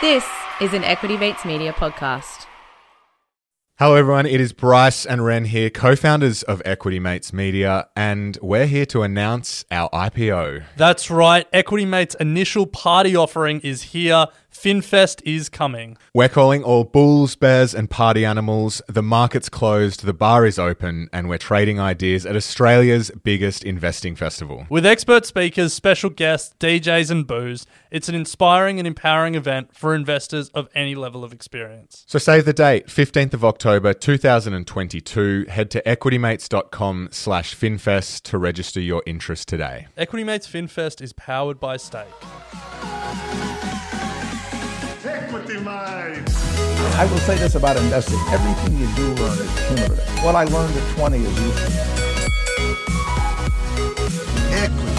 This is an Equity Mates Media podcast. Hello, everyone. It is Bryce and Ren here, co founders of Equity Mates Media, and we're here to announce our IPO. That's right. Equity Mates' initial party offering is here. FinFest is coming. We're calling all bulls, bears, and party animals. The market's closed, the bar is open, and we're trading ideas at Australia's biggest investing festival. With expert speakers, special guests, DJs, and booze, it's an inspiring and empowering event for investors of any level of experience. So save the date, 15th of October 2022. Head to equitymates.com slash finfest to register your interest today. Equity Mates FinFest is powered by Stake. Equity Mate. I will say this about investing. Everything you do learn is cumulative. What I learned at 20 is useful. Equity.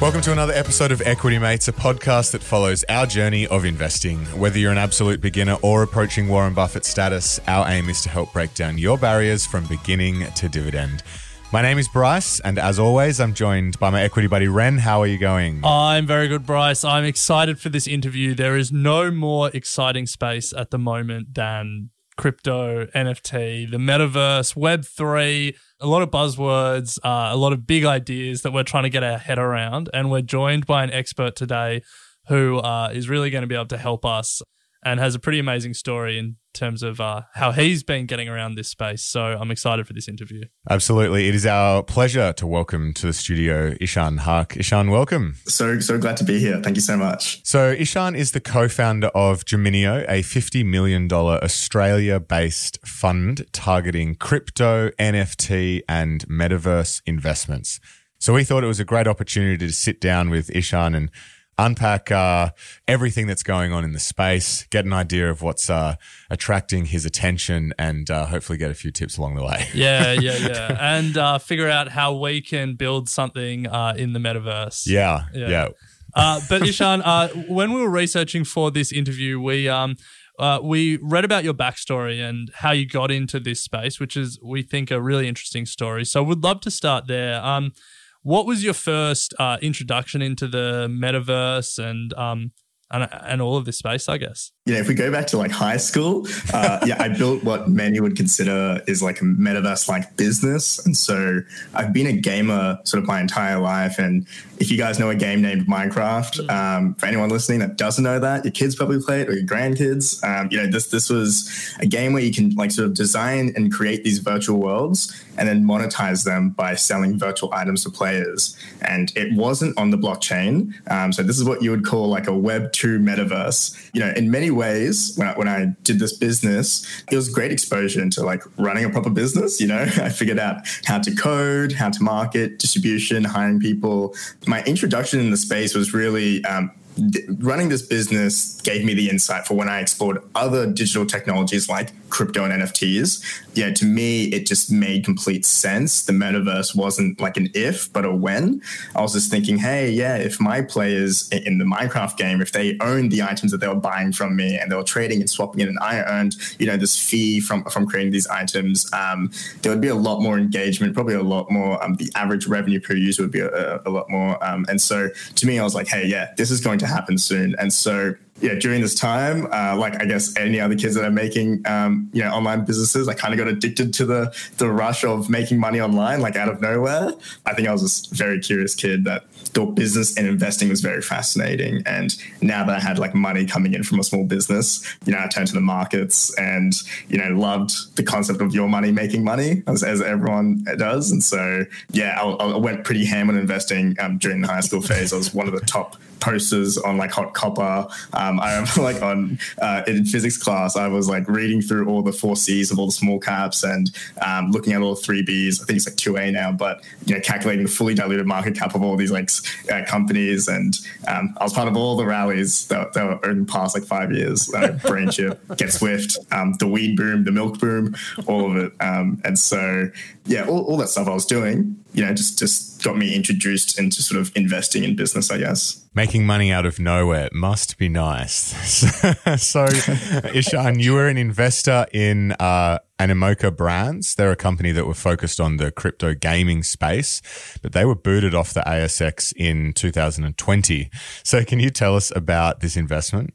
Welcome to another episode of Equity Mates, a podcast that follows our journey of investing. Whether you're an absolute beginner or approaching Warren Buffett status, our aim is to help break down your barriers from beginning to dividend. My name is Bryce, and as always, I'm joined by my equity buddy Ren. How are you going? I'm very good, Bryce. I'm excited for this interview. There is no more exciting space at the moment than crypto, NFT, the metaverse, Web3, a lot of buzzwords, uh, a lot of big ideas that we're trying to get our head around. And we're joined by an expert today who uh, is really going to be able to help us and has a pretty amazing story in terms of uh, how he's been getting around this space. So I'm excited for this interview. Absolutely. It is our pleasure to welcome to the studio Ishan Haque. Ishan, welcome. So so glad to be here. Thank you so much. So, Ishan is the co founder of Geminio, a $50 million Australia based fund targeting crypto, NFT, and metaverse investments. So, we thought it was a great opportunity to sit down with Ishan and unpack uh, everything that's going on in the space, get an idea of what's uh, attracting his attention, and uh, hopefully get a few tips along the way. Yeah, yeah, yeah. and uh, figure out how we can build something uh, in the metaverse. Yeah, Yeah. yeah. Uh, but Ishan, uh, when we were researching for this interview, we um, uh, we read about your backstory and how you got into this space, which is we think a really interesting story. So we'd love to start there. Um, what was your first uh, introduction into the metaverse and um, and and all of this space? I guess. Yeah, if we go back to like high school, uh, yeah, I built what many would consider is like a metaverse like business. And so I've been a gamer sort of my entire life. And if you guys know a game named Minecraft, um, for anyone listening that doesn't know that, your kids probably play it or your grandkids. Um, you know, this this was a game where you can like sort of design and create these virtual worlds and then monetize them by selling virtual items to players. And it wasn't on the blockchain. Um, so this is what you would call like a Web two metaverse. You know, in many ways, when I, when I did this business, it was great exposure into like running a proper business. You know, I figured out how to code, how to market, distribution, hiring people. My introduction in the space was really um, running this business gave me the insight for when I explored other digital technologies like crypto and NFTs. Yeah, to me, it just made complete sense. The metaverse wasn't like an if, but a when. I was just thinking, hey, yeah, if my players in the Minecraft game, if they owned the items that they were buying from me and they were trading and swapping it, and I earned, you know, this fee from from creating these items, um, there would be a lot more engagement, probably a lot more. Um, the average revenue per user would be a, a lot more. Um, and so, to me, I was like, hey, yeah, this is going to happen soon. And so, yeah, during this time, uh, like I guess any other kids that are making, um, you know, online businesses, I kind of got addicted to the the rush of making money online, like out of nowhere. I think I was this very curious kid that thought business and investing was very fascinating. And now that I had like money coming in from a small business, you know, I turned to the markets and you know loved the concept of your money making money as, as everyone does. And so yeah, I, I went pretty ham on investing um, during the high school phase. I was one of the top posters on like HotCopper. Um, I remember like on uh, in physics class, I was like reading through all the four C's of all the small caps and um, looking at all the three B's. I think it's like two A now, but you know, calculating the fully diluted market cap of all these like uh, companies. And um, I was part of all the rallies that, that were in the past like five years. Uh, BrainChip, GetSwift, um, the weed boom, the milk boom, all of it. Um, and so yeah, all, all that stuff I was doing you know, just just got me introduced into sort of investing in business, I guess. Making money out of nowhere must be nice. so, Ishan, you were an investor in uh, Animoca Brands. They're a company that were focused on the crypto gaming space, but they were booted off the ASX in 2020. So, can you tell us about this investment?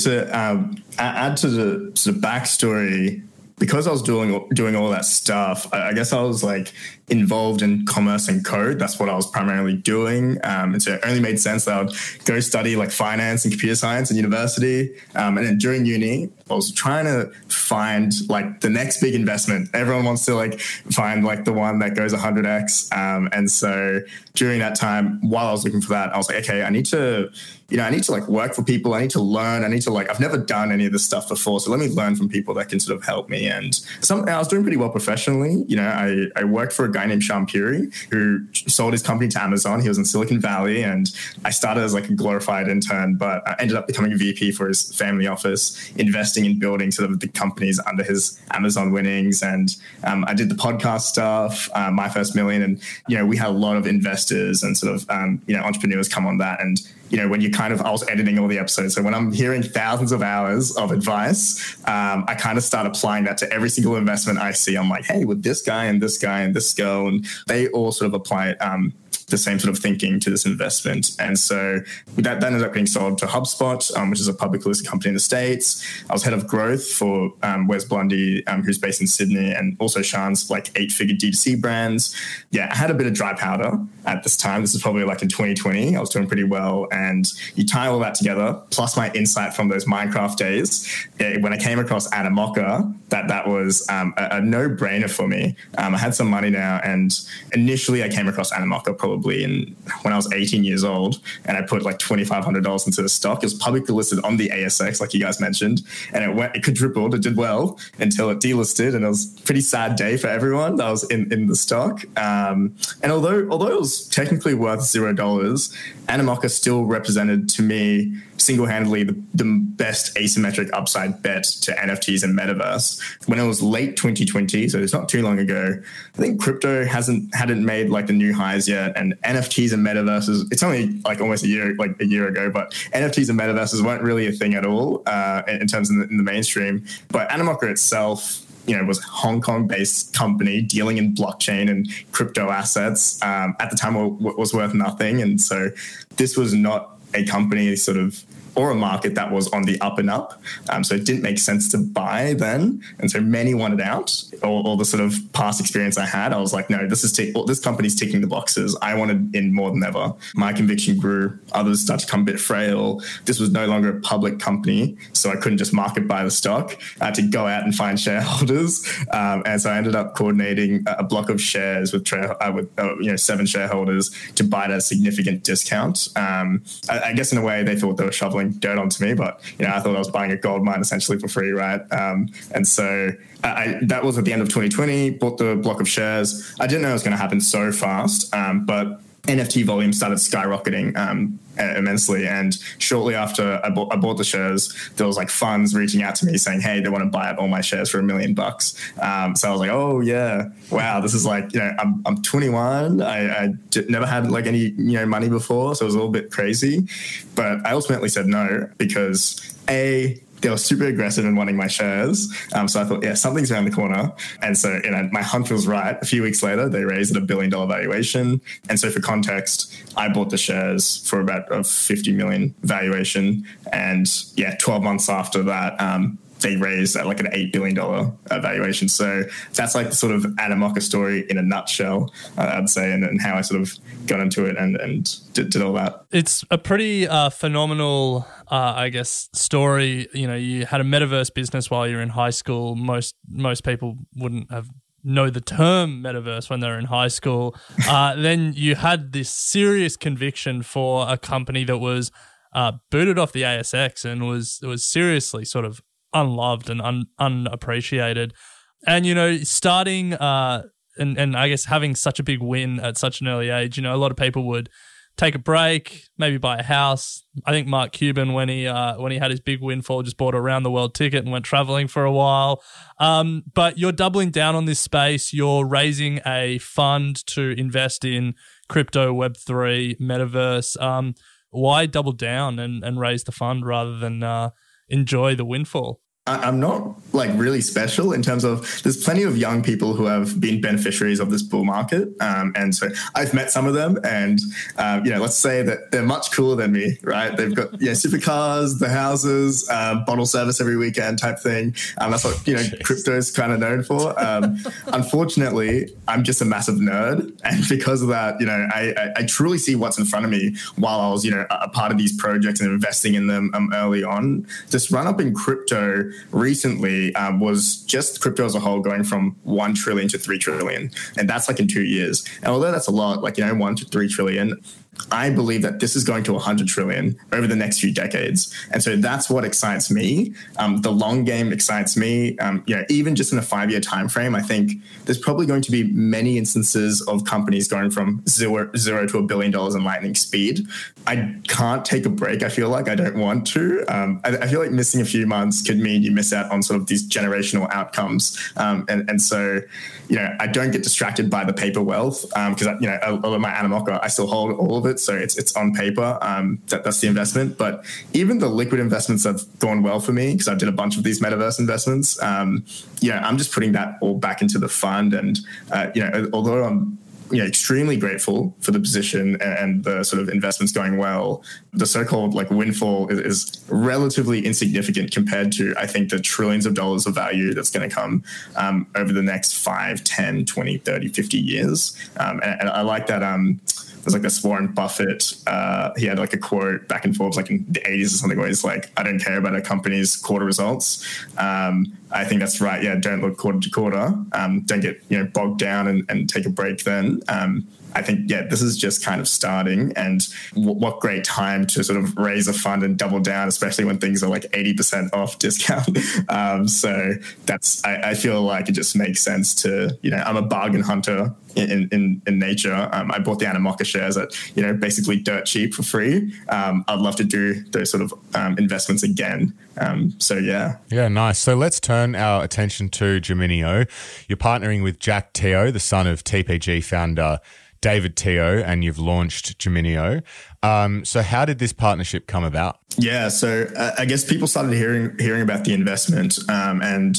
To um, add to the sort of backstory, because I was doing doing all that stuff, I, I, guess I was like involved in commerce and code. That's what I was primarily doing, um, and so it only made sense that I would go study like finance and computer science in university. Um, and then during uni, I was trying to find like the next big investment. Everyone wants to like find like the one that goes 100x. Um, and so during that time, while I was looking for that, I was like, okay, I need to you know, I need to like work for people. I need to learn. I need to like, I've never done any of this stuff before. So let me learn from people that can sort of help me. And some, I was doing pretty well professionally. You know, I, I worked for a guy named Shaan Puri who sold his company to Amazon. He was in Silicon Valley and I started as like a glorified intern, but I ended up becoming a VP for his family office, investing in building sort of the companies under his Amazon winnings. And um, I did the podcast stuff, uh, My First Million. And, you know, we had a lot of investors and sort of, um, you know, entrepreneurs come on that. And you know, when you kind of, I was editing all the episodes. So when I'm hearing thousands of hours of advice, um, I kind of start applying that to every single investment I see. I'm like, hey, with this guy and this guy and this girl, and they all sort of apply it. Um, the same sort of thinking to this investment. And so that, that ended up being sold to HubSpot, um, which is a public listed company in the States. I was head of growth for um, Wes Blundy, um, who's based in Sydney, and also Sean's like eight figure D2C brands. Yeah, I had a bit of dry powder at this time. This is probably like in 2020. I was doing pretty well. And you tie all that together, plus my insight from those Minecraft days. It, when I came across Animoca, that, that was um, a, a no brainer for me. Um, I had some money now, and initially I came across Animoca probably probably in when I was 18 years old, and I put like $2,500 into the stock. It was publicly listed on the ASX, like you guys mentioned, and it went, it quadrupled. It did well until it delisted, and it was a pretty sad day for everyone that was in, in the stock. Um, and although although it was technically worth zero dollars, Animoca still represented to me single handedly the, the, best asymmetric upside bet to NFTs and metaverse. When it was late 2020, so it's not too long ago, I think crypto hasn't hadn't made like the new highs yet, and NFTs and metaverses. It's only like almost a year like a year ago, but NFTs and metaverses weren't really a thing at all uh, in terms of the, in the mainstream. But Animoca itself you know was a Hong Kong based company dealing in blockchain and crypto assets um, at the time was worth nothing and so this was not a company sort of or a market that was on the up and up. Um, so it didn't make sense to buy then. And so many wanted out. All, all the sort of past experience I had, I was like, no, this is t- this company's ticking the boxes. I wanted in more than ever. My conviction grew. Others started to become a bit frail. This was no longer a public company, so I couldn't just market buy the stock. I had to go out and find shareholders. Um, and so I ended up coordinating a block of shares with, tra- uh, with uh, you know seven shareholders to buy at a significant discount. Um, I, I guess in a way they thought they were shoveling dirt onto me, but you know, I thought I was buying a gold mine essentially for free, right? Um, and so I, that was at the end of 2020. Bought the block of shares. I didn't know it was going to happen so fast, um, but NFT volume started skyrocketing um, immensely. And shortly after I bought, I bought, the shares, there was like funds reaching out to me saying, "Hey, they want to buy up all my shares for a million bucks." Um, so I was like, "Oh yeah, wow, this is like you know, I'm I'm 21. I, I never had like any you know money before, so it was a little bit crazy." But I ultimately said no because a they were super aggressive in wanting my shares. Um, so I thought, yeah, something's around the corner. And so, you know, my hunch was right. A few weeks later, they raised at a billion dollar valuation. And so, for context, I bought the shares for about a 50 million valuation. And yeah, 12 months after that, um, they raised at like an $8 billion valuation. So that's like the sort of Animoca story in a nutshell, uh, I'd say, and, and, how I sort of got into it and, and did, did all that. It's a pretty uh, phenomenal, uh, I guess, story. You know, you had a metaverse business while you were in high school. Most, most people wouldn't have know the term metaverse when they're in high school. Uh, then you had this serious conviction for a company that was uh, booted off the ASX and was was seriously sort of unloved and un, unappreciated. And you know, starting uh, and and I guess having such a big win at such an early age, you know, a lot of people would take a break, maybe buy a house. I think Mark Cuban, when he uh, when he had his big windfall, just bought a round the world ticket and went traveling for a while. Um, but you're doubling down on this space. You're raising a fund to invest in crypto, Web three, metaverse. Um, why double down and, and raise the fund rather than uh, enjoy the windfall? I'm not like really special in terms of there's plenty of young people who have been beneficiaries of this bull market. Um, and so I've met some of them and, um, you know, let's say that they're much cooler than me, right? They've got, you know, supercars, the houses, um, bottle service every weekend type thing. Um, that's what, you know, crypto is kind of known for. Um, unfortunately, I'm just a massive nerd. And because of that, you know, I, I, I, truly see what's in front of me while I was, you know, a part of these projects and investing in them um, early on. This run up in crypto recently um, was just crypto as a whole going from 1 trillion to 3 trillion. And that's like in two years. And although that's a lot, like, you know, 1 to 3 trillion, I believe that this is going to 100 trillion over the next few decades, and so that's what excites me. Um, the long game excites me. Um, you know, even just in a five-year time frame, I think there's probably going to be many instances of companies going from zero zero to a billion dollars in lightning speed. I can't take a break. I feel like I don't want to. Um, I, I, feel like missing a few months could mean you miss out on sort of these generational outcomes, um, and and so you know I don't get distracted by the paper wealth because um, you know a, a, my Animoca I still hold all of it, so it's it's on paper. Um, that, that's the investment. But even the liquid investments have gone well for me because I did a bunch of these metaverse investments. Um, I'm just putting that all back into the fund, and uh, you know, although I'm you know, extremely grateful for the position and, the sort of investments going well. The so-called like windfall is, is, relatively insignificant compared to, I think, the trillions of dollars of value that's going to come um, over the next 5, 10, 20, 30, 50 years. Um, and, and, I like that. Um, there's like this Warren Buffett. Uh, he had like a quote back and forth, like in the 80s or something, where he's like, "I don't care about a company's quarter results." Um, I think that's right. Yeah, don't look quarter to quarter. Um, don't get you know bogged down and, and take a break. Then um, I think yeah, this is just kind of starting, and w- what great time to sort of raise a fund and double down, especially when things are like eighty percent off discount. um, so that's I, I, feel like it just makes sense to you know I'm a bargain hunter in in, in nature. Um, I bought the Animoca shares at you know basically dirt cheap for free. Um, I'd love to do those sort of um, investments again. Um, so yeah, yeah, nice. So let's turn our attention to Geminio. You're partnering with Jack Teoh, the son of TPG founder. David Teoh, and you've launched Geminio. Um, so, how did this partnership come about? Yeah, so uh, I guess people started hearing hearing about the investment, um, and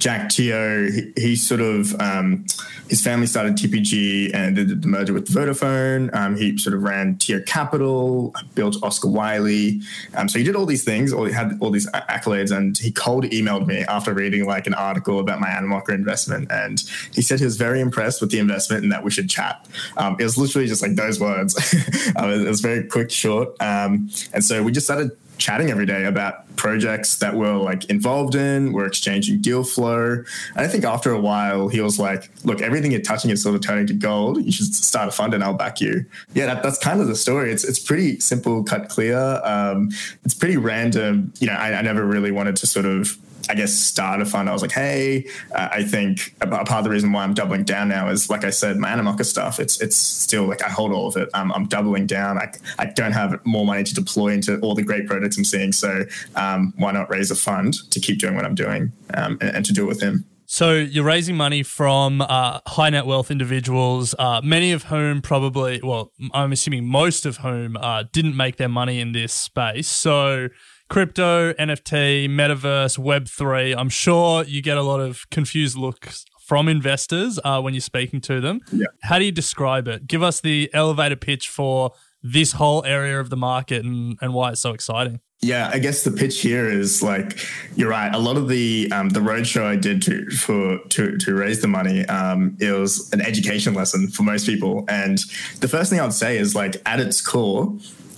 Jack Teoh, he, he sort of um, his family started TPG and did the merger with Vodafone. Um, he sort of ran Teoh Capital, built Oscar Wiley. Um, so he did all these things, or he had all these accolades, and he cold emailed me after reading like an article about my Animoca investment, and he said he was very impressed with the investment and that we should chat. Um, it was literally just like those words. Um, it was very quick, short, um, and so we just started chatting every day about projects that we're like involved in. We're exchanging deal flow. And I think after a while, he was like, look, everything you're touching is sort of turning to gold. You should start a fund and I'll back you. Yeah, that, that's kind of the story. It's, it's pretty simple, cut clear. Um, it's pretty random. You know, I, I never really wanted to sort of I guess, start a fund, I was like, hey, uh, I think a part of the reason why I'm doubling down now is, like I said, my Animoca stuff. It's it's still like I hold all of it. I'm doubling down. I, I don't have more money to deploy into all the great products I'm seeing. So um, why not raise a fund to keep doing what I'm doing um, and, and to do it with him? So you're raising money from uh, high net wealth individuals, uh, many of whom probably, well, I'm assuming most of whom uh, didn't make their money in this space. So crypto, NFT, metaverse, Web3. I'm sure you get a lot of confused looks from investors uh, when you're speaking to them. Yeah. How do you describe it? Give us the elevator pitch for this whole area of the market and, and why it's so exciting. Yeah, I guess the pitch here is like you're right. A lot of the um, the roadshow I did to for to to raise the money, um, it was an education lesson for most people. And the first thing I would say is like at its core,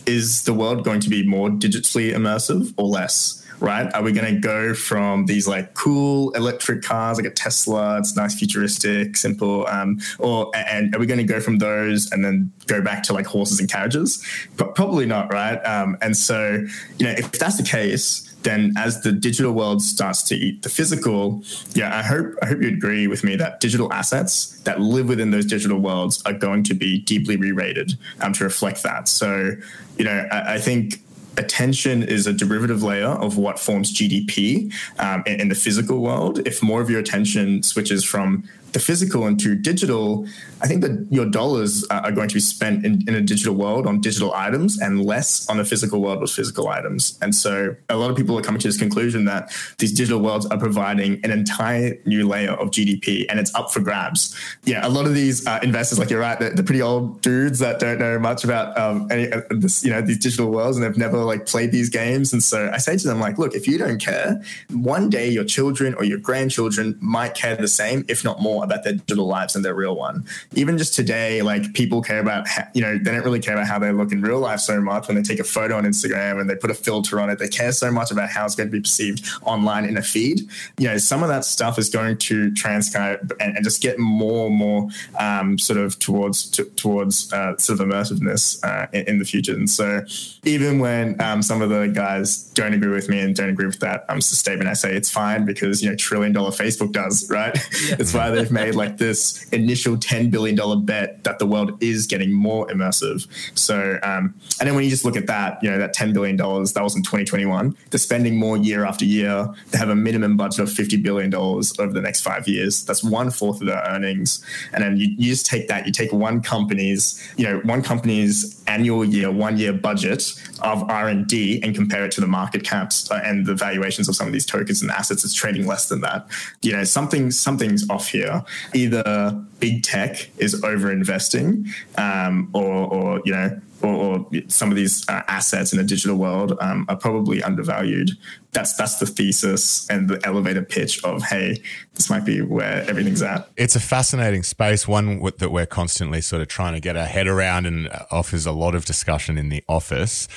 is the world going to be more digitally immersive or less? right? Are we going to go from these like cool electric cars like a Tesla? It's nice, futuristic, simple. Um, or and are we going to go from those and then go back to like horses and carriages? But probably not, right? Um, and so you know, if that's the case, then as the digital world starts to eat the physical, yeah, I hope I hope you agree with me that digital assets that live within those digital worlds are going to be deeply re-rated um, to reflect that. So, you know, I, I think attention is a derivative layer of what forms GDP um, in, in, the physical world. If more of your attention switches from the physical into digital, I think that your dollars are going to be spent in, in, a digital world on digital items and less on a physical world with physical items. And so a lot of people are coming to this conclusion that these digital worlds are providing an entire new layer of GDP and it's up for grabs. Yeah, a lot of these uh, investors, like you're right, they're, they're, pretty old dudes that don't know much about um, any uh, this, you know, these digital worlds and they've never like played these games. And so I say to them, like, look, if you don't care, one day your children or your grandchildren might care the same, if not more, about their digital lives than their real one even just today, like people care about, you know, they don't really care about how they look in real life so much when they take a photo on Instagram and they put a filter on it. They care so much about how it's going to be perceived online in a feed. You know, some of that stuff is going to transcribe and, and just get more and more um, sort of towards to, towards uh, sort of immersiveness uh, in, in, the future. And so, even when um, some of the guys don't agree with me and don't agree with that um, statement, I say it's fine because you know, trillion dollar Facebook does, right? Yeah. it's why they've made like this initial $10 billion bet that the world is getting more immersive. So, um, and then when you just look at that, you know, that $10 billion, that was in 2021, they're spending more year after year. They have a minimum budget of $50 billion over the next five years. That's one fourth of their earnings. And then you, you just take that, you take one company's, you know, one company's annual year, one year budget of R&D and compare it to the market caps uh, and the valuations of some of these tokens and assets. It's trading less than that. You know, something, something's off here. Either big tech is over investing, um, or, or you know, or, or, some of these uh, assets in a digital world um, are probably undervalued. That's that's the thesis and the elevator pitch of hey, this might be where everything's at. It's a fascinating space, one that we're constantly sort of trying to get our head around, and offers a lot of discussion in the office.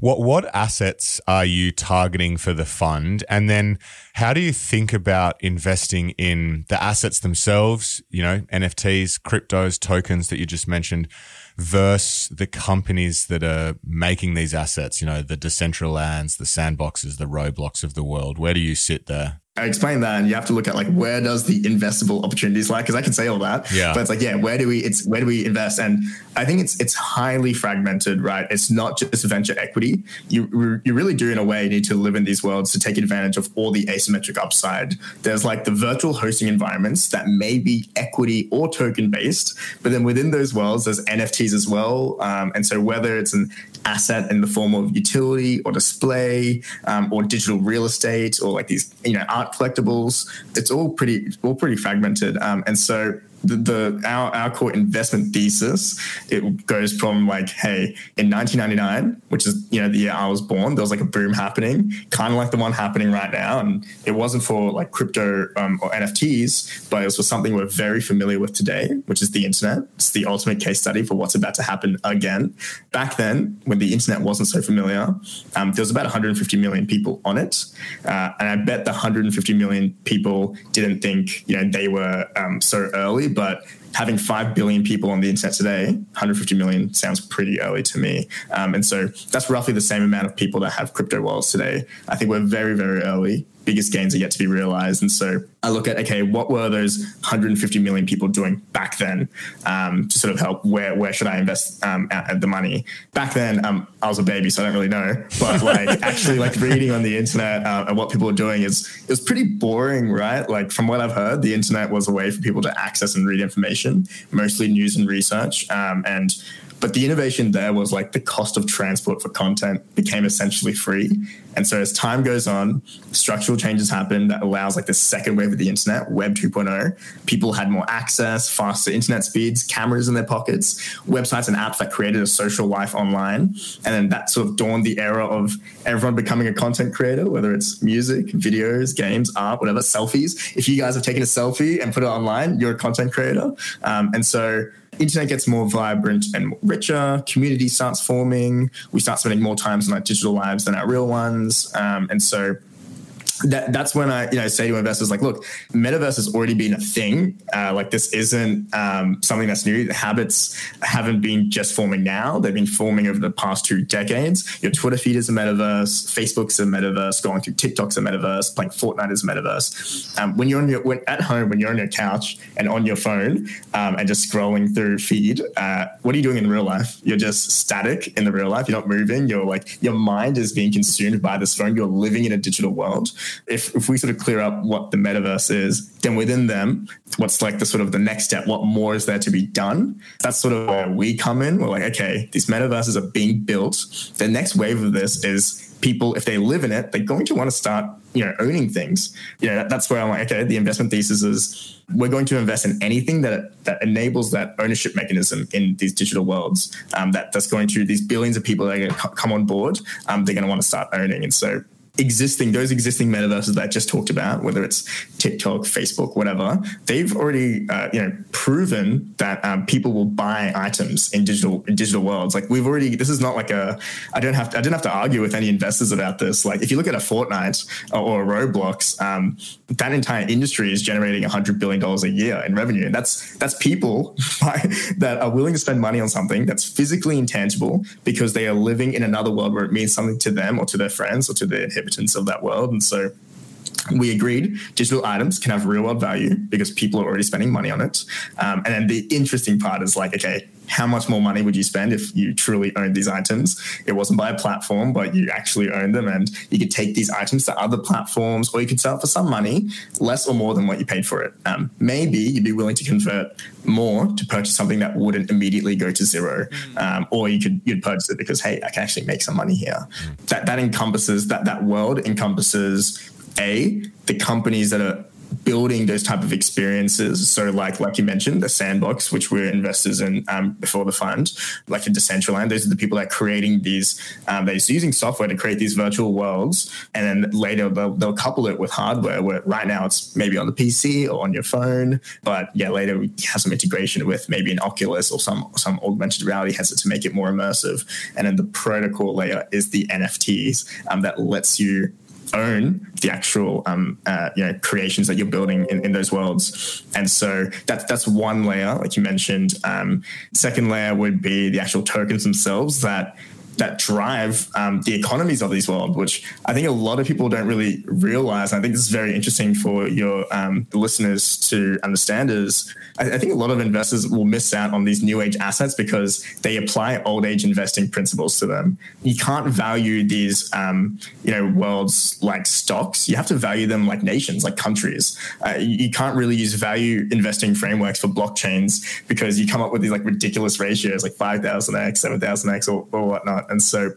What what assets are you targeting for the fund, and then how do you think about investing in the assets themselves? You know, NFTs, cryptos, tokens that you just mentioned versus the companies that are making these assets, you know, the Decentralands, the Sandboxes, the Roblox of the world? Where do you sit there? I explain that, and you have to look at like where does the investable opportunities lie? Because I can say all that, yeah. But it's like, yeah, where do we? It's where do we invest? And I think it's it's highly fragmented, right? It's not just venture equity. You you really do in a way need to live in these worlds to take advantage of all the asymmetric upside. There's like the virtual hosting environments that may be equity or token based, but then within those worlds, there's NFTs as well. Um, and so whether it's an asset in the form of utility or display um, or digital real estate or like these you know art collectibles. It's all pretty all pretty fragmented. Um, and so the, the our, our core investment thesis it goes from like hey in 1999 which is you know the year i was born there was like a boom happening kind of like the one happening right now and it wasn't for like crypto um, or nfts but it was for something we're very familiar with today which is the internet. It's the ultimate case study for what's about to happen again. Back then when the internet wasn't so familiar um, there was about 150 million people on it uh, and i bet the 150 million people didn't think you know they were um, so early but having 5 billion people on the internet today, 150 million sounds pretty early to me. Um, and so that's roughly the same amount of people that have crypto wallets today. I think we're very, very early biggest gains are yet to be realized. And so I look at okay, what were those 150 million people doing back then um, to sort of help? Where where should I invest um, the money? Back then, um, I was a baby, so I don't really know. But like actually, like reading on the internet uh, and what people were doing is it was pretty boring, right? Like from what I've heard, the internet was a way for people to access and read information, mostly news and research, um, and but the innovation there was like the cost of transport for content became essentially free. And so as time goes on, structural changes happen that allows like the second wave of the internet, Web 2.0. People had more access, faster internet speeds, cameras in their pockets, websites and apps that created a social life online. And then that sort of dawned the era of everyone becoming a content creator, whether it's music, videos, games, art, whatever, selfies. If you guys have taken a selfie and put it online, you're a content creator. Um, and so internet gets more vibrant and richer, community starts forming, we start spending more times in our digital lives than our real ones. Um, and so that that's when I you know say to investors like, look, metaverse has already been a thing. Uh, like this isn't um, something that's new. The habits haven't been just forming now; they've been forming over the past two decades. Your Twitter feed is a metaverse, Facebook's a metaverse, going through TikTok's a metaverse, playing Fortnite is a metaverse. Um, when you're on your when, at home, when you're on your couch and on your phone um, and just scrolling through feed, uh, what are you doing in real life? You're just static in the real life. You're not moving. You're like your mind is being consumed by this phone. You're living in a digital world if, if we sort of clear up what the metaverse is, then within them, what's like the sort of the next step? What more is there to be done? That's sort of where we come in. We're like, okay, these metaverses are being built. The next wave of this is people, if they live in it, they're going to want to start, you know, owning things. You know, that, that's where I'm like, okay, the investment thesis is we're going to invest in anything that that enables that ownership mechanism in these digital worlds. Um, that that's going to these billions of people that are going to come on board. Um, they're going to want to start owning, and so existing those existing metaverses that I just talked about, whether it's TikTok, Facebook, whatever, they've already uh, you know proven that um, people will buy items in digital in digital worlds. Like we've already, this is not like a I don't have to, I didn't have to argue with any investors about this. Like if you look at a Fortnite or, a Roblox, um, that entire industry is generating hundred billion dollars a year in revenue, and that's that's people that are willing to spend money on something that's physically intangible because they are living in another world where it means something to them or to their friends or to their of that world. And so we agreed digital items can have real world value because people are already spending money on it. Um, and then the interesting part is like, okay, how much more money would you spend if you truly owned these items? It wasn't by a platform, but you actually owned them and you could take these items to other platforms or you could sell it for some money, less or more than what you paid for it. Um, maybe you'd be willing to convert more to purchase something that wouldn't immediately go to zero. Um, or you could you'd purchase it because, hey, I can actually make some money here. That that encompasses that that world encompasses a the companies that are building those type of experiences. So like like you mentioned the sandbox which we're investors in um, before the fund like a decentraland. Those are the people that are creating these um, they're using software to create these virtual worlds. And then later they'll, they'll couple it with hardware where right now it's maybe on the pc or on your phone. But yeah later we have some integration with maybe an oculus or some some augmented reality headset to make it more immersive. And then the protocol layer is the nfts um, that lets you own the actual um, uh, you know creations that you're building in, in, those worlds. And so that's that's one layer, like you mentioned. Um, second layer would be the actual tokens themselves that that drive um, the economies of these world, which I think a lot of people don't really realize. I think this is very interesting for your um, listeners to understand. Is I, I, think a lot of investors will miss out on these new age assets because they apply old age investing principles to them. You can't value these, um, you know, worlds like stocks. You have to value them like nations, like countries. Uh, you, you can't really use value investing frameworks for blockchains because you come up with these like ridiculous ratios, like five thousand x, seven thousand x, or, or whatnot. And so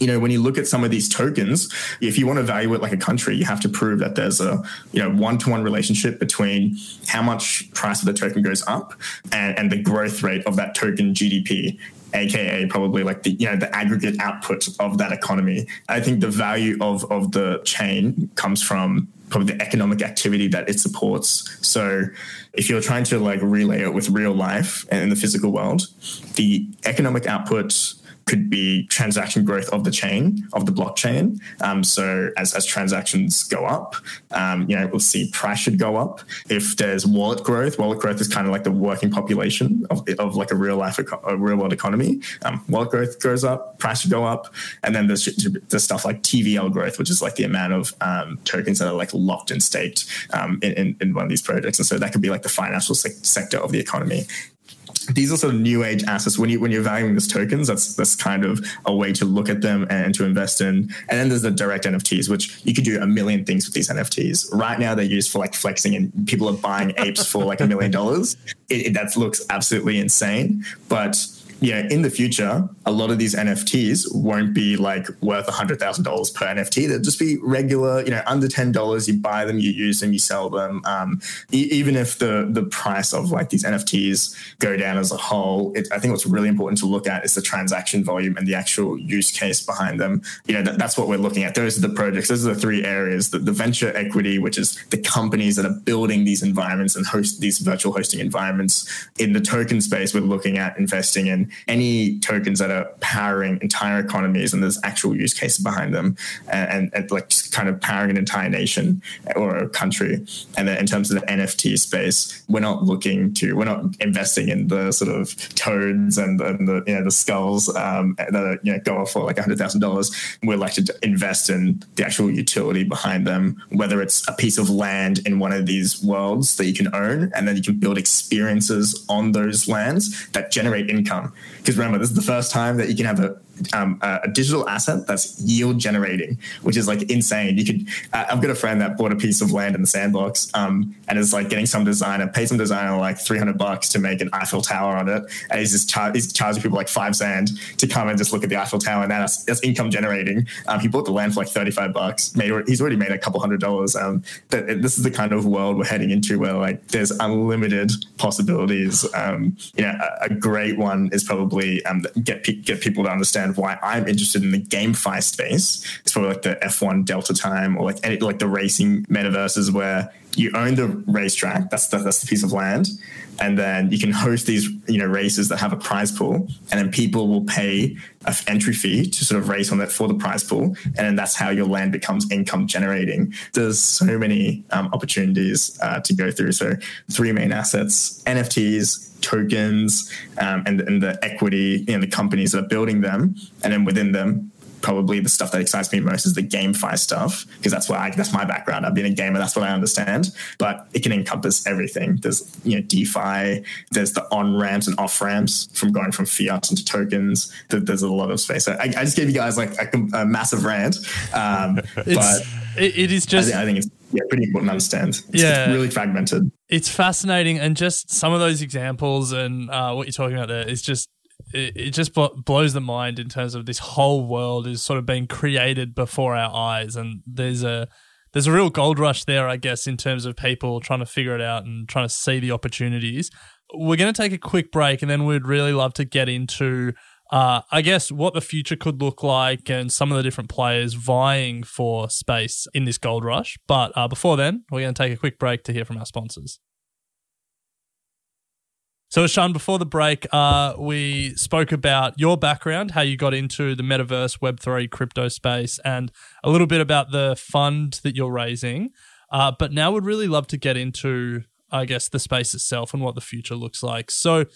you know, when you look at some of these tokens, if you want to evaluate like a country, you have to prove that there's a, you know, one to one relationship between how much price of the token goes up and, and the growth rate of that token GDP aka probably like the you know the aggregate output of that economy. I think the value of of the chain comes from probably the economic activity that it supports. So if you're trying to like relay it with real life and in the physical world, the economic output could be transaction growth of the chain of the blockchain. Um, so as, as transactions go up, um, you know we'll see price should go up. If there's wallet growth, wallet growth is kind of like the working population of, of like a real life a real world economy. Um, wallet growth goes up, price should go up, and then there's there's stuff like TVL growth, which is like the amount of um, tokens that are like locked and staked um, in, in, in one of these projects, and so that could be like the financial se- sector of the economy these are sort of new age assets. When you when you're valuing these tokens, that's that's kind of a way to look at them and to invest in. And then there's the direct NFTs, which you could do a million things with these NFTs. Right now, they're used for like flexing, and people are buying apes for like a million dollars. That looks absolutely insane, but yeah, in the future, a lot of these NFTs won't be like worth $100,000 per NFT. They'll just be regular, you know, under $10. You buy them, you use them, you sell them. Um, e- even if the the price of like these NFTs go down as a whole, it, I think what's really important to look at is the transaction volume and the actual use case behind them. You know, that, that's what we're looking at. Those are the projects. Those are the three areas: the, the venture equity, which is the companies that are building these environments and host these virtual hosting environments. In the token space, we're looking at investing in any tokens that are powering entire economies and there's actual use cases behind them and, and, and like kind of powering an entire nation or a country. And then in terms of the NFT space, we're not looking to, we're not investing in the sort of toads and the, and the you know, the skulls um, that you know, go off for like $100,000. We're like to invest in the actual utility behind them, whether it's a piece of land in one of these worlds that you can own, and then you can build experiences on those lands that generate income. Because remember, this is the first time that you can have a um, a digital asset that's yield generating, which is like insane. You could, uh, I've got a friend that bought a piece of land in the sandbox, um, and is like getting some designer, pay some designer like 300 bucks to make an Eiffel Tower on it. And he's just char- he's charging people like five sand to come and just look at the Eiffel Tower. And that's, that's income generating. Um, he bought the land for like 35 bucks, made, he's already made a couple hundred dollars. Um, this is the kind of world we're heading into where like there's unlimited possibilities. Um, you know, a, a, great one is probably um, get, get people to understand understand why I'm interested in the GameFi space. It's probably like the F1 Delta Time or like any, like the racing metaverses where you own the racetrack. That's the, that's the piece of land, and then you can host these you know races that have a prize pool, and then people will pay an entry fee to sort of race on that for the prize pool, and then that's how your land becomes income generating. There's so many um, opportunities uh, to go through. So three main assets: NFTs, tokens um, and, and the equity in the companies that are building them. And then within them, probably the stuff that excites me most is the GameFi stuff because that's what I, that's my background. I've been a gamer, that's what I understand. But it can encompass everything. There's you know DeFi, there's the on ramps and off ramps from going from fiat into tokens. There's a lot of space. I, I just gave you guys like a, a massive rant, um, but it, it is just. I, I think it's yeah, pretty important to understand. It's, yeah, really fragmented. It's fascinating, and just some of those examples and uh, what you're talking about there is just it, it just blows the mind in terms of this whole world is sort of being created before our eyes, and there's a there's a real gold rush there, I guess, in terms of people trying to figure it out and trying to see the opportunities. We're going to take a quick break, and then we'd really love to get into uh, I guess what the future could look like and some of the different players vying for space in this gold rush. But uh, before then, we're going to take a quick break to hear from our sponsors. So, Sean, before the break, uh, we spoke about your background, how you got into the metaverse, Web3, crypto space, and a little bit about the fund that you're raising. Uh, but now we'd really love to get into, I guess, the space itself and what the future looks like. So,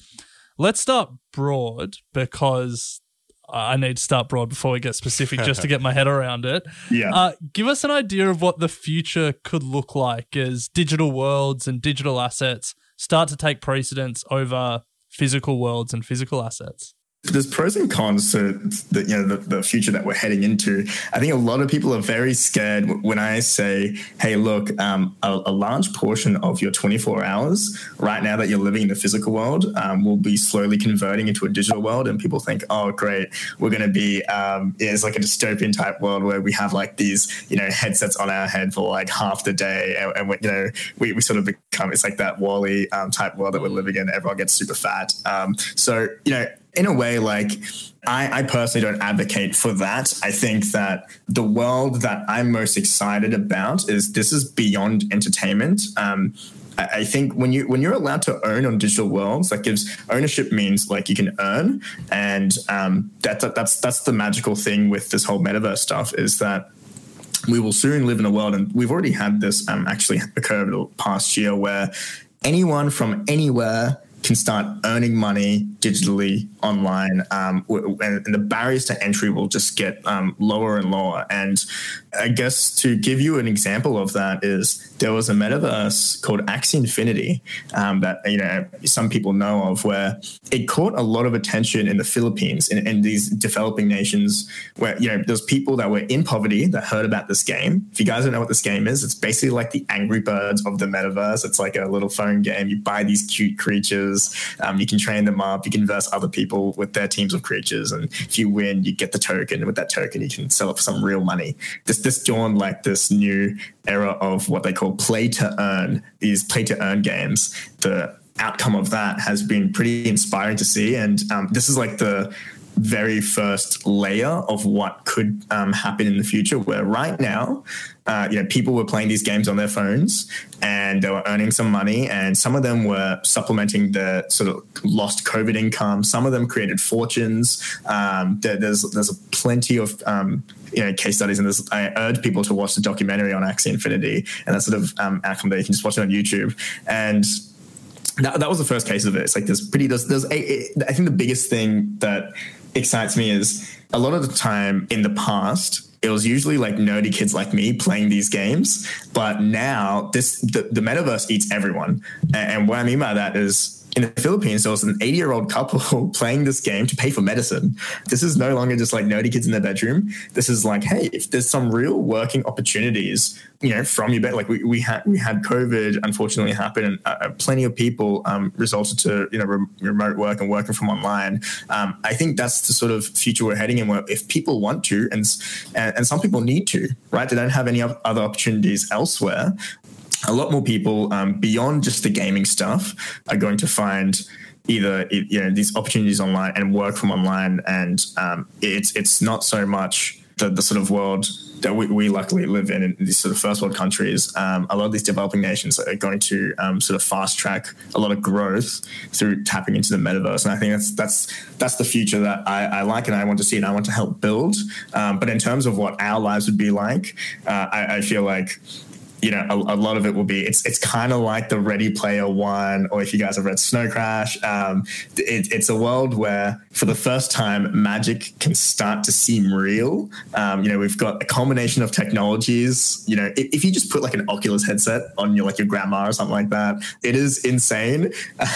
Let's start broad because I need to start broad before we get specific just to get my head around it. Yeah. Uh, give us an idea of what the future could look like as digital worlds and digital assets start to take precedence over physical worlds and physical assets there's pros and cons to the you know the, the, future that we're heading into. I think a lot of people are very scared when I say, "Hey, look, um, a, a, large portion of your 24 hours right now that you're living in the physical world um, will be slowly converting into a digital world." And people think, "Oh, great, we're going to be um, it's like a dystopian type world where we have like these you know headsets on our head for like half the day, and, and we, you know we, we sort of become it's like that WALL-E um, type world that we're living in. Everyone gets super fat. Um, so you know." In a way, like I, I, personally don't advocate for that. I think that the world that I'm most excited about is this is beyond entertainment. Um, I, think when you when you're allowed to own on digital worlds, that gives ownership means like you can earn, and um, that that's that's the magical thing with this whole metaverse stuff is that we will soon live in a world, and we've already had this um, actually occur over the past year, where anyone from anywhere can start earning money digitally online, um, and, the barriers to entry will just get um, lower and lower. And I guess to give you an example of that is there was a metaverse called Axie Infinity um, that you know some people know of, where it caught a lot of attention in the Philippines in, in these developing nations, where you know there's people that were in poverty that heard about this game. If you guys don't know what this game is, it's basically like the Angry Birds of the metaverse. It's like a little phone game. You buy these cute creatures, um, you can train them up, you can verse other people with their teams of creatures, and if you win, you get the token. With that token, you can sell it for some real money. This this dawned like this new era of what they call play to earn. These play to earn games. The outcome of that has been pretty inspiring to see, and um, this is like the very first layer of what could um, happen in the future. Where right now, uh, you know, people were playing these games on their phones and they were earning some money, and some of them were supplementing the sort of lost COVID income. Some of them created fortunes. Um, there, there's there's plenty of um, you know case studies, and there's, I urge people to watch the documentary on Axie Infinity and that sort of um, outcome there. You can just watch it on YouTube and that, that was the first case of it. It's like there's pretty there's there's a, it, I think the biggest thing that excites me is a lot of the time in the past it was usually like nerdy kids like me playing these games but now this the, the metaverse eats everyone. And, and what i mean by that is in the Philippines, there was an 80 year old couple playing this game to pay for medicine. This is no longer just like nerdy kids in their bedroom. This is like, hey, if there's some real working opportunities, you know, from your bed, like we, we had we had COVID unfortunately happen, and uh, uh plenty of people um, resulted to you know re- remote work and working from online. Um, I think that's the sort of future we're heading in. Where if people want to, and and, and some people need to, right? They don't have any other opportunities elsewhere a lot more people um, beyond just the gaming stuff are going to find either you know these opportunities online and work from online. And um, it's it's not so much the, the sort of world that we, we luckily live in in these sort of first world countries. Um, a lot of these developing nations are going to um, sort of fast track a lot of growth through tapping into the metaverse. And I think that's that's that's the future that I, I like and I want to see and I want to help build. Um, but in terms of what our lives would be like uh, I, I feel like you know, a, a, lot of it will be it's it's kind of like the Ready Player One, or if you guys have read Snow Crash, um, it, it's a world where for the first time magic can start to seem real. Um, you know, we've got a combination of technologies. You know, if, if, you just put like an Oculus headset on your like your grandma or something like that, it is insane. I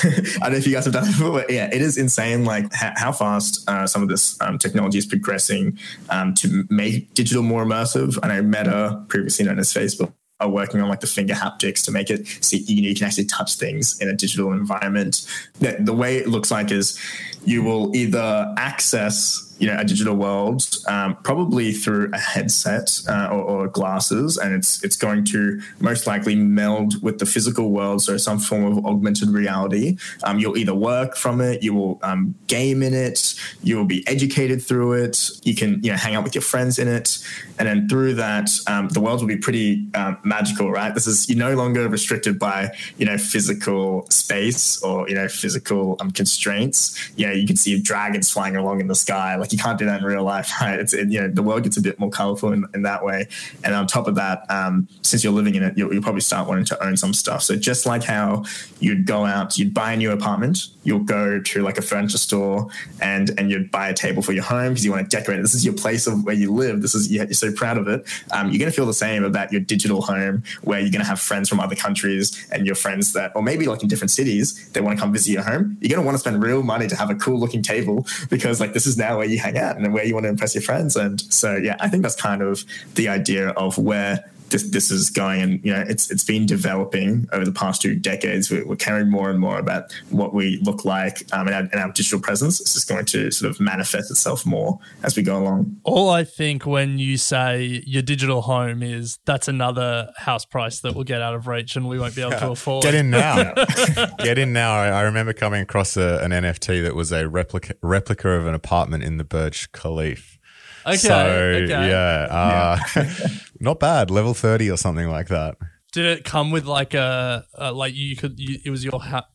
don't know if you guys have done it before, but yeah, it is insane. Like ha- how fast uh, some of this um, technology is progressing um, to make digital more immersive. I know Meta, previously known as Facebook are working on like the finger haptics to make it so you, know, you can actually touch things in a digital environment. The, the way it looks like is you will either access you know a digital world, um, probably through a headset uh, or, or, glasses, and it's it's going to most likely meld with the physical world, so some form of augmented reality. Um, you'll either work from it, you will um, game in it, you will be educated through it, you can you know hang out with your friends in it, and then through that, um, the world will be pretty um, magical, right? This is you're no longer restricted by you know physical space or you know physical um, constraints. You know, you can see dragons flying along in the sky, like you can't do that in real life, right? It's it, you know the world gets a bit more colorful in, in that way, and on top of that, um, since you're living in it, you'll, you'll, probably start wanting to own some stuff. So just like how you'd go out, you'd buy a new apartment, you'll go to like a furniture store and and you'd buy a table for your home because you want to decorate it. This is your place of where you live. This is you're so proud of it. Um, you're to feel the same about your digital home, where you're to have friends from other countries and your friends that, or maybe like in different cities, they want to come visit your home. You're to want to spend real money to have a cool looking table because like this is now where you hang out and where you want to impress your friends. And so, yeah, I think that's kind of the idea of where this, this is going and you know it's it's been developing over the past two decades. We're, we're caring more and more about what we look like um, and, our, and our digital presence it's just going to sort of manifest itself more as we go along. All i think when you say your digital home is that's another house price that will get out of reach and we won't be able to afford. Get in now. Get in now. I, I remember coming across a, an nft that was a replica replica of an apartment in the burj khalifa Okay. So okay. yeah, uh, yeah. not bad. Level thirty or something like that. Did it come with like a, a like you could? You, it was your ha-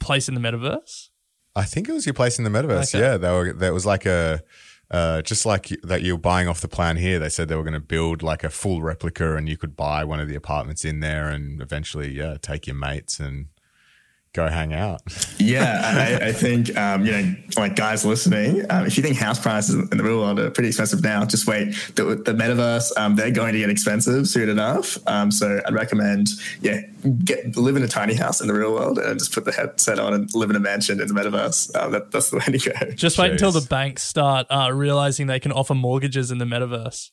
place in the metaverse. I think it was your place in the metaverse. Okay. Yeah, they were. That was like a. Uh, just like that you're buying off the plan here, they said they were going to build like a full replica, and you could buy one of the apartments in there, and eventually, yeah, take your mates and go hang out. yeah, I, I think um, you know, like guys listening, um, if you think house prices in the real world are pretty expensive now, just wait. The, the metaverse, um, they're going to get expensive soon enough. Um, so I'd recommend, yeah, get live in a tiny house in the real world and just put the headset on and live in a mansion in the metaverse. Um, that, that's the way to go. Just wait Jeez. until the banks start uh, realizing they can offer mortgages in the metaverse.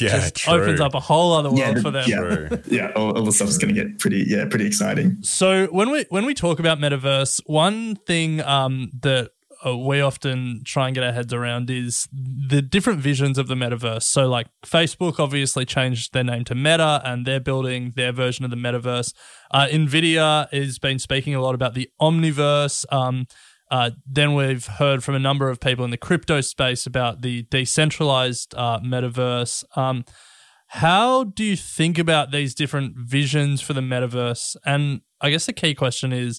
Yeah, just true. opens up a whole other world yeah, for them. Yeah, yeah all, all the stuff is going to get pretty, yeah, pretty exciting. So when we when we talk about metaverse, one thing um, that uh, we often try and get our heads around is the different visions of the metaverse. So, like Facebook obviously changed their name to Meta, and they're building their version of the metaverse. Uh, Nvidia has been speaking a lot about the Omniverse. Um, Uh, then we've heard from a number of people in the crypto space about the decentralized uh, metaverse. Um, how do you think about these different visions for the metaverse? And I guess the key question is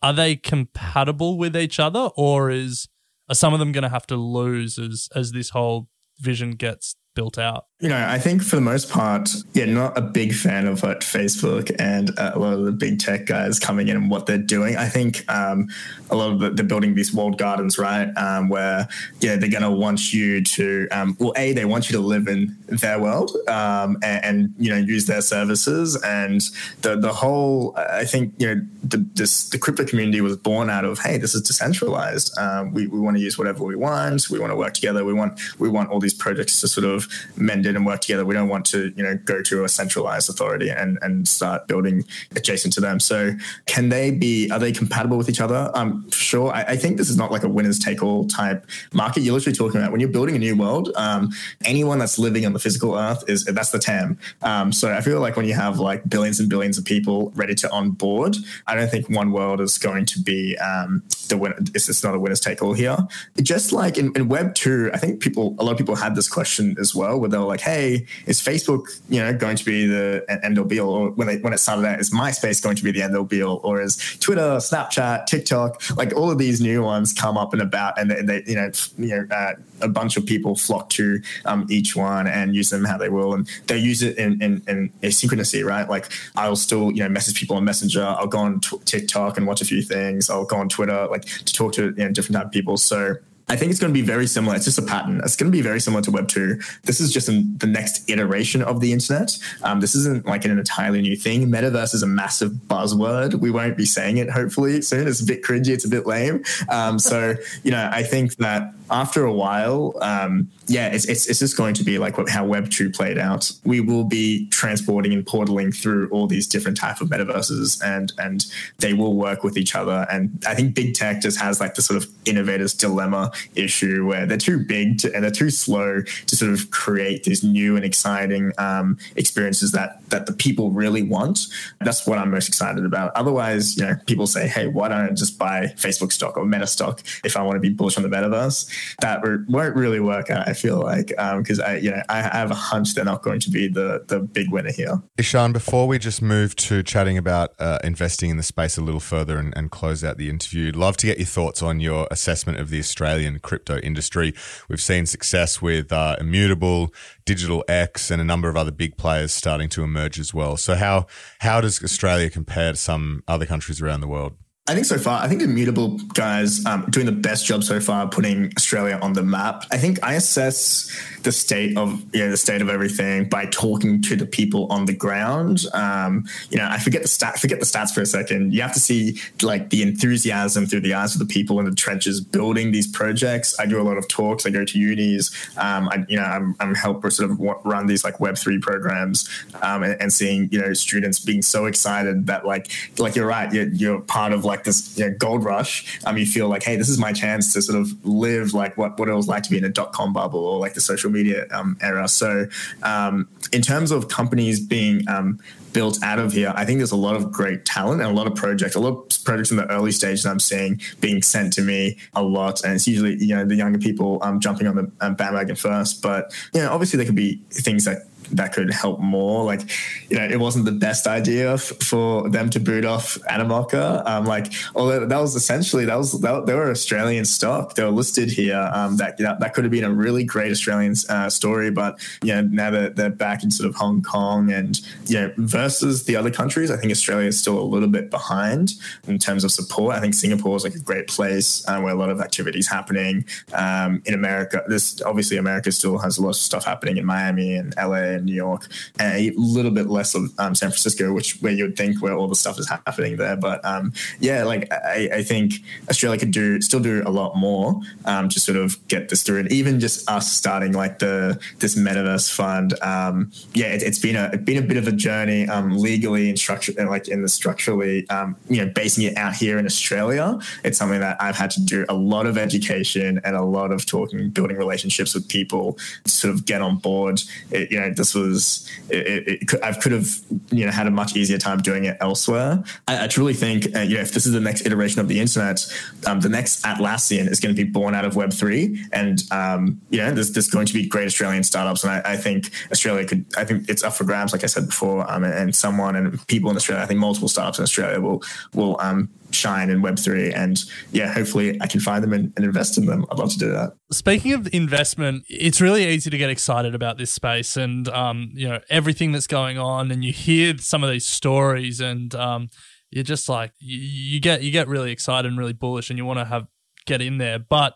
are they compatible with each other or is are some of them going to have to lose as as this whole vision gets built out? You know, I think for the most part, yeah, not a big fan of what Facebook and uh, a lot of the big tech guys coming in and what they're doing. I think um, a lot of the, they're building these walled gardens, right? Um, where yeah, they're going to want you to, um, well, a they want you to live in their world um, and, and, you know use their services, and the the whole. I think you know the, this the crypto community was born out of hey, this is decentralized. Um, we we want to use whatever we want. We want to work together. We want we want all these projects to sort of mend in and work together. We don't want to, you know, go to a centralized authority and, and start building adjacent to them. So can they be, are they compatible with each other? Um, sure. I, I think this is not like a winners take all type market. You're literally talking about when you're building a new world, um, anyone that's living on the physical earth is, that's the TAM. Um, so I feel like when you have like billions and billions of people ready to onboard, I don't think one world is going to be um, the winner. It's, it's not a winners take all here. Just like in, in Web 2, I think people, a lot of people had this question as well, where they were like, hey, is Facebook, you know, going to be the end all be all? Or when they, when it started out, is MySpace going to be the end all be all? Or is Twitter, Snapchat, TikTok, like all of these new ones come up and about, and they, they you know, you know, uh, a bunch of people flock to um, each one and use them how they will, and they use it in, in, in asynchronousy, right? Like I'll still, you know, message people on Messenger. I'll go on t- TikTok and watch a few things. I'll go on Twitter, like to talk to you know, different type of people. So I think it's going to be very similar. It's just a pattern. It's going to be very similar to Web 2. This is just in the next iteration of the internet. Um, this isn't like an entirely new thing. Metaverse is a massive buzzword. We won't be saying it hopefully soon. It's a bit cringy. It's a bit lame. Um, so, you know, I think that after a while, um, yeah, it's, it's, it's just going to be like what, how Web 2 played out. We will be transporting and portaling through all these different type of metaverses and, and they will work with each other. And I think big tech just has like the sort of innovator's dilemma issue where they're too big to, and they're too slow to sort of create these new and exciting um, experiences that that the people really want. That's what I'm most excited about. Otherwise, you know, people say, "Hey, why don't I just buy Facebook stock or Meta stock if I want to be bullish on the metaverse?" That won't really work. I feel like because um, I, you know, I have a hunch they're not going to be the the big winner here. Ishan, before we just move to chatting about uh, investing in the space a little further and, and close out the interview, love to get your thoughts on your assessment of the Australian crypto industry. We've seen success with uh, Immutable, DigitalX, and a number of other big players starting to emerge as well. So how how does Australia compare to some other countries around the world? I think so far, I think Immutable guys um, doing the best job so far, putting Australia on the map. I think I assess the state of you know the state of everything by talking to the people on the ground. Um, you know, I forget the stat, forget the stats for a second. You have to see like the enthusiasm through the eyes of the people in the trenches building these projects. I do a lot of talks. I go to unis. Um, I, you know, I'm, I'm help sort of run these like Web three programs um, and, and, seeing you know students being so excited that like like you're right, you're, you're part of like this you know, gold rush. Um, you feel like hey, this is my chance to sort of live like what what it was like to be in a dot com bubble or like the social media um, era. So, um, in terms of companies being um, built out of here, I think there's a lot of great talent and a lot of projects, a lot of projects in the early stage that I'm seeing being sent to me a lot. And it's usually, you know, the younger people um, jumping on the um, bandwagon first. But, you know, obviously there could be things that that could help more. Like, you know, it wasn't the best idea f- for them to boot off Animoca. Um, like, although that was essentially that was that, they were Australian stock. They were listed here. Um, that, that that could have been a really great Australian uh, story, but you know, now that they're back in sort of Hong Kong and you know, versus the other countries, I think Australia is still a little bit behind in terms of support. I think Singapore is like a great place uh, where a lot of activities happening. Um, in America, this obviously America still has a lot of stuff happening in Miami and LA New York, and a little bit less of um, San Francisco, which where you'd think where all the stuff is happening there. But um, yeah, like I, I, think Australia could do still do a lot more um, to sort of get this through, and even just us starting like the this metaverse fund. Um, yeah, it, has been a been a bit of a journey um, legally and structure like in the structurally um, you know basing it out here in Australia. It's something that I've had to do a lot of education and a lot of talking, building relationships with people to sort of get on board. It, you know, this was it, it could, I could have you know had a much easier time doing it elsewhere. I, I truly think uh, you know if this is the next iteration of the internet. Um, the next Atlassian is going to be born out of Web three, and um, you know, there's, there's going to be great Australian startups, and I, I, think Australia could. I think it's up for grabs, like I said before, um, and, and, someone and people in Australia. I think multiple startups in Australia will will um, shine in Web3. And yeah, hopefully I can find them and, and, invest in them. I'd love to do that. Speaking of investment, it's really easy to get excited about this space and, um, you know, everything that's going on. And you hear some of these stories and um, you're just like, you, you get, you get really excited and really bullish and you want to have, get in there. But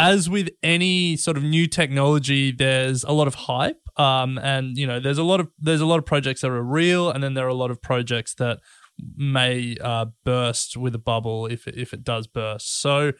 as with any sort of new technology, there's a lot of hype. Um, and you know, there's a lot of there's a lot of projects that are real, and then there are a lot of projects that may uh, burst with a bubble if it, if it does burst. So,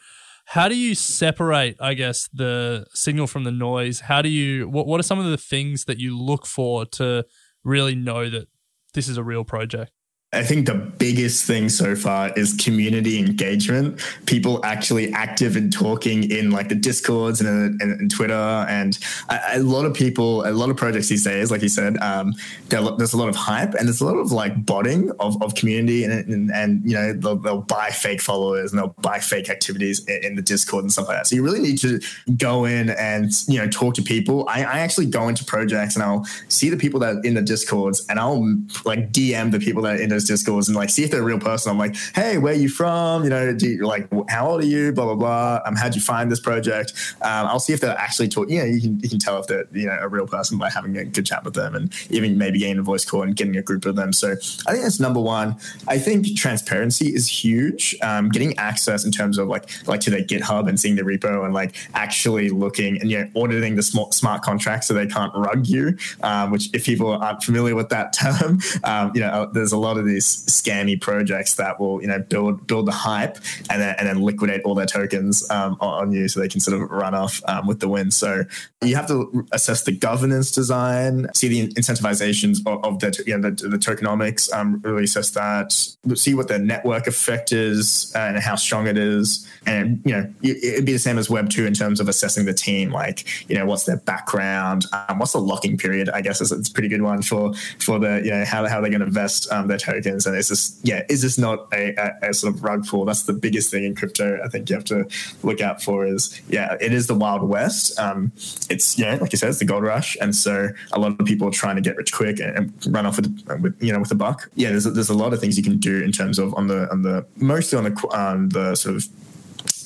how do you separate, I guess, the signal from the noise? How do you what what are some of the things that you look for to really know that this is a real project? I think the biggest thing so far is community engagement. People actually active and talking in like the discords and, and, and Twitter, and a, a, lot of people, a lot of projects these days, like you said, um, there's a lot of hype and there's a lot of like botting of, of community, and, and, and you know they'll, they'll, buy fake followers and they'll buy fake activities in, in, the Discord and stuff like that. So you really need to go in and you know talk to people. I, I actually go into projects and I'll see the people that are in the Discords, and I'll like DM the people that are in the those discords and like see if they're a real person. I'm like, hey, where are you from? You know, do you, like how old are you? Blah blah blah. Um, how'd you find this project? Um, I'll see if they're actually talking. You know, you can you can tell if they're you know a real person by having a good chat with them and even maybe getting a voice call and getting a group of them. So I think that's number one. I think transparency is huge. Um, getting access in terms of like like to their GitHub and seeing the repo and like actually looking and you know auditing the smart smart contracts so they can't rug you. Um, which if people aren't familiar with that term, um, you know, uh, there's a lot of these scammy projects that will you know build build the hype and then and then liquidate all their tokens um, on you so they can sort of run off um, with the win. So you have to assess the governance design, see the incentivizations of, of the you know the, the tokenomics, um, really assess that, see what the network effect is and how strong it is, and you know it'd be the same as Web two in terms of assessing the team, like you know what's their background, um, what's the locking period. I guess is it's a pretty good one for for the you know how how they're going to vest um, their tokens tokens. And it's just, yeah, is this not a, a, a, sort of rug pull? That's the biggest thing in crypto I think you have to look out for is, yeah, it is the Wild West. Um, it's, yeah, like you said, it's the gold rush. And so a lot of people are trying to get rich quick and, and run off with, with, you know, with a buck. Yeah, there's, there's a lot of things you can do in terms of on the, on the, mostly on the, on the sort of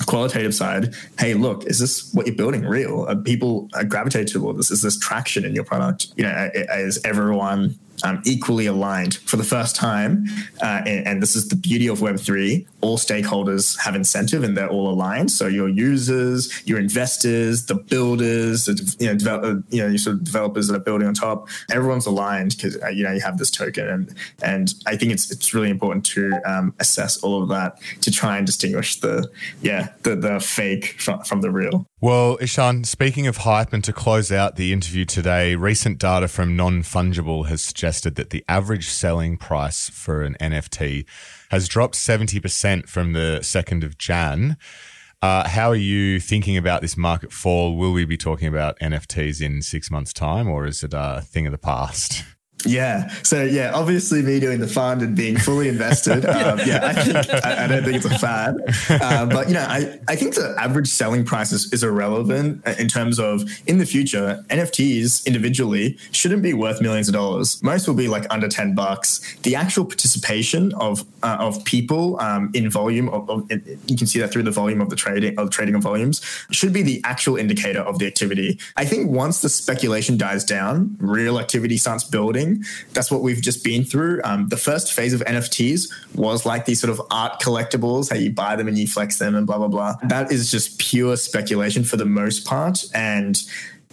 qualitative side, hey, look, is this what you're building real? Are people gravitate toward this? Is this traction in your product? You know, is everyone um, equally aligned for the first time. Uh, and, and, this is the beauty of Web3. All stakeholders have incentive and they're all aligned. So your users, your investors, the builders, the, you know, develop, uh, you know, your sort of developers that are building on top, everyone's aligned because, uh, you know, you have this token. And, and I think it's, it's really important to um, assess all of that to try and distinguish the, yeah, the, the fake from, from the real. Well, Ishan, speaking of hype, and to close out the interview today, recent data from Non Fungible has suggested that the average selling price for an NFT has dropped 70% from the 2nd of Jan. Uh, how are you thinking about this market fall? Will we be talking about NFTs in six months' time, or is it a thing of the past? Yeah. So yeah, obviously me doing the fund and being fully invested. um, yeah, I, think, I, I, don't think it's a fad. Uh, but you know, I, I think the average selling price is, is irrelevant in terms of in the future, NFTs individually shouldn't be worth millions of dollars. Most will be like under 10 bucks. The actual participation of uh, of people um, in volume of, of, you can see that through the volume of the trading of trading of volumes should be the actual indicator of the activity. I think once the speculation dies down, real activity starts building that's what we've just been through. Um, the first phase of NFTs was like these sort of art collectibles, how you buy them and you flex them and blah, blah, blah. That is just pure speculation for the most part. And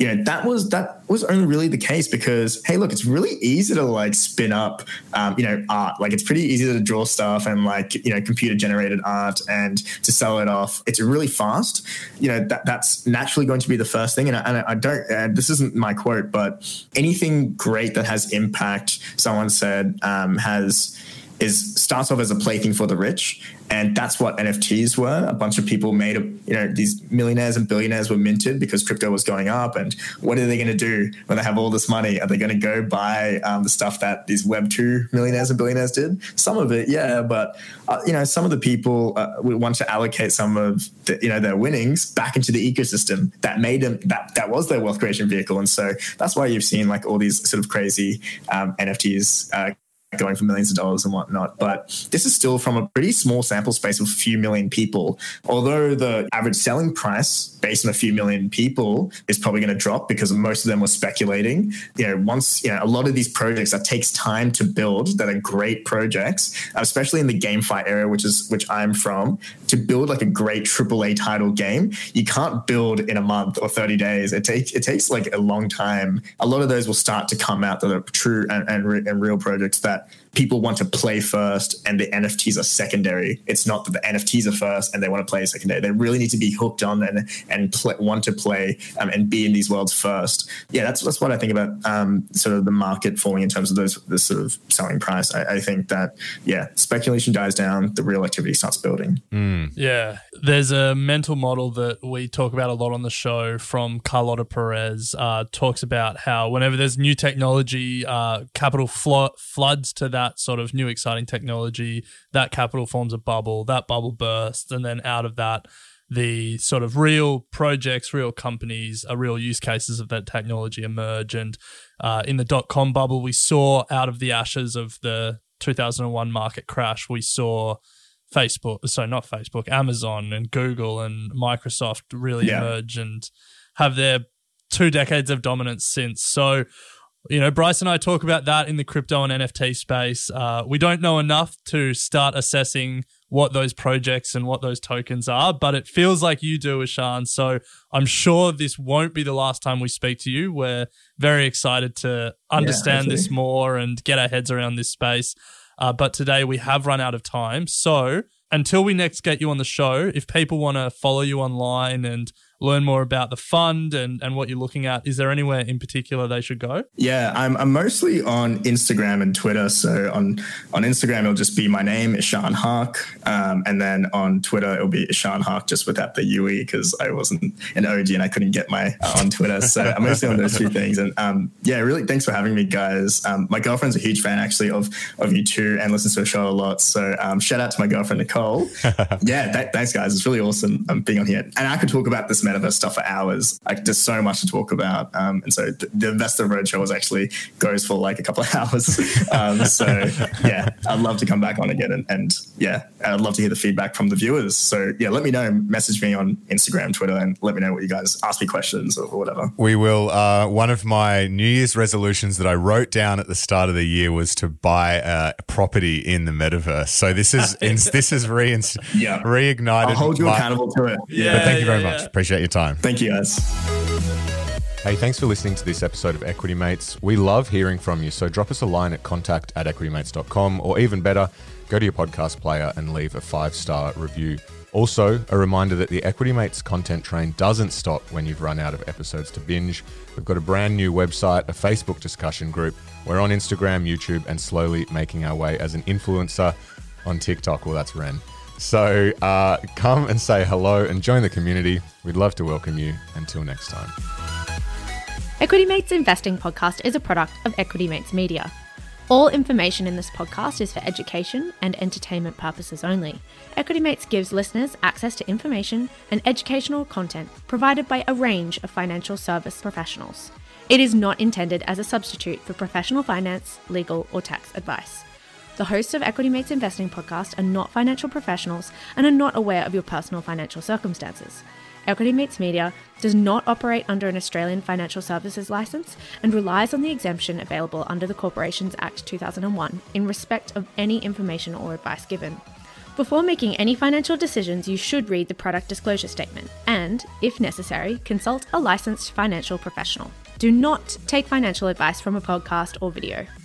know that was that was only really the case because hey look it's really easy to like spin up um, you know art. Like it's pretty easy to draw stuff and like you know computer generated art and to sell it off. It's really fast. You know that that's naturally going to be the first thing. And I, and I don't and this isn't my quote but anything great that has impact someone said um, has is starts off as a plaything for the rich, and that's what NFTs were. A bunch of people made, you know, these millionaires and billionaires were minted because crypto was going up. And what are they going to do when they have all this money? Are they going to go buy um, the stuff that these Web two millionaires and billionaires did? Some of it, yeah, but uh, you know, some of the people uh, want to allocate some of the, you know their winnings back into the ecosystem that made them that that was their wealth creation vehicle. And so that's why you've seen like all these sort of crazy um, NFTs uh, going for millions of dollars and whatnot. But this is still from a pretty small sample space of a few million people. Although the average selling price based on a few million people is probably going to drop because most of them were speculating. You know, once, you know, a lot of these projects that takes time to build that are great projects, especially in the GameFi area, which is which I'm from, to build like a great AAA title game, you can't build in a month or 30 days. It takes it takes like a long time. A lot of those will start to come out that are true and, and, re- and real projects that that people want to play first and the NFTs are secondary. It's not that the NFTs are first and they want to play secondary. They really need to be hooked on and and play, want to play um, and be in these worlds first. Yeah, that's that's what I think about um, sort of the market falling in terms of those this sort of selling price. I, I, think that yeah, speculation dies down, the real activity starts building. Mm. Yeah, there's a mental model that we talk about a lot on the show from Carlota Perez. Uh, talks about how whenever there's new technology, uh, capital flo- floods to that that sort of new exciting technology, that capital forms a bubble, that bubble bursts, and then out of that, the sort of real projects, real companies, uh, real use cases of that technology emerge. And uh, in the dot com bubble, we saw out of the ashes of the 2001 market crash, we saw Facebook, so not Facebook, Amazon and Google and Microsoft really yeah. emerge and have their two decades of dominance since. So you know, Bryce and I talk about that in the crypto and NFT space. Uh, we don't know enough to start assessing what those projects and what those tokens are, but it feels like you do, Ishan. So I'm sure this won't be the last time we speak to you. We're very excited to understand yeah, this more and get our heads around this space. Uh, but today we have run out of time. So until we next get you on the show, if people want to follow you online and learn more about the fund and, and what you're looking at, is there anywhere in particular they should go? Yeah, I'm, I'm mostly on Instagram and Twitter. So on, on Instagram, it'll just be my name, Ishan Haque. Um, and then on Twitter, it'll be Ishan Haque just without the UE because I wasn't an OG and I couldn't get my uh, on Twitter. So I'm mostly on those two things. And um, yeah, really, thanks for having me, guys. Um, my girlfriend's a huge fan actually of, of you two and listens to the show a lot. So um, shout out to my girlfriend, Nicole. yeah, th- thanks, guys. It's really awesome um, being on here. And I could talk about this metaverse stuff for hours. Like there's so much to talk about. Um, and so the, the Investor Roadshow was actually goes for like a couple of hours. Um, so yeah, I'd love to come back on again. And, and, yeah, I'd love to hear the feedback from the viewers. So yeah, let me know, message me on Instagram, Twitter, and let me know what you guys ask me questions or, whatever. We will. Uh, one of my New Year's resolutions that I wrote down at the start of the year was to buy a property in the metaverse. So this is this is re- yeah. reignited. I'll hold you my, accountable to it. Yeah, but thank you very yeah, much. Appreciate your time. Thank you, guys. Hey, thanks for listening to this episode of Equity Mates. We love hearing from you, so drop us a line at contact at equitymates.com, or even better, go to your podcast player and leave a five star review. Also, a reminder that the Equity Mates content train doesn't stop when you've run out of episodes to binge. We've got a brand new website, a Facebook discussion group. We're on Instagram, YouTube, and slowly making our way as an influencer on TikTok. Well, that's Ren. So uh, come and say hello and join the community. We'd love to welcome you. Until next time. Equity Mates Investing Podcast is a product of Equity Mates Media. All information in this podcast is for education and entertainment purposes only. Equity Mates gives listeners access to information and educational content provided by a range of financial service professionals. It is not intended as a substitute for professional finance, legal, or tax advice. The hosts of Equity Mates Investing podcast are not financial professionals and are not aware of your personal financial circumstances. Equity Mates Media does not operate under an Australian Financial Services Licence and relies on the exemption available under the Corporations Act 2001 in respect of any information or advice given. Before making any financial decisions, you should read the product disclosure statement and, if necessary, consult a licensed financial professional. Do not take financial advice from a podcast or video.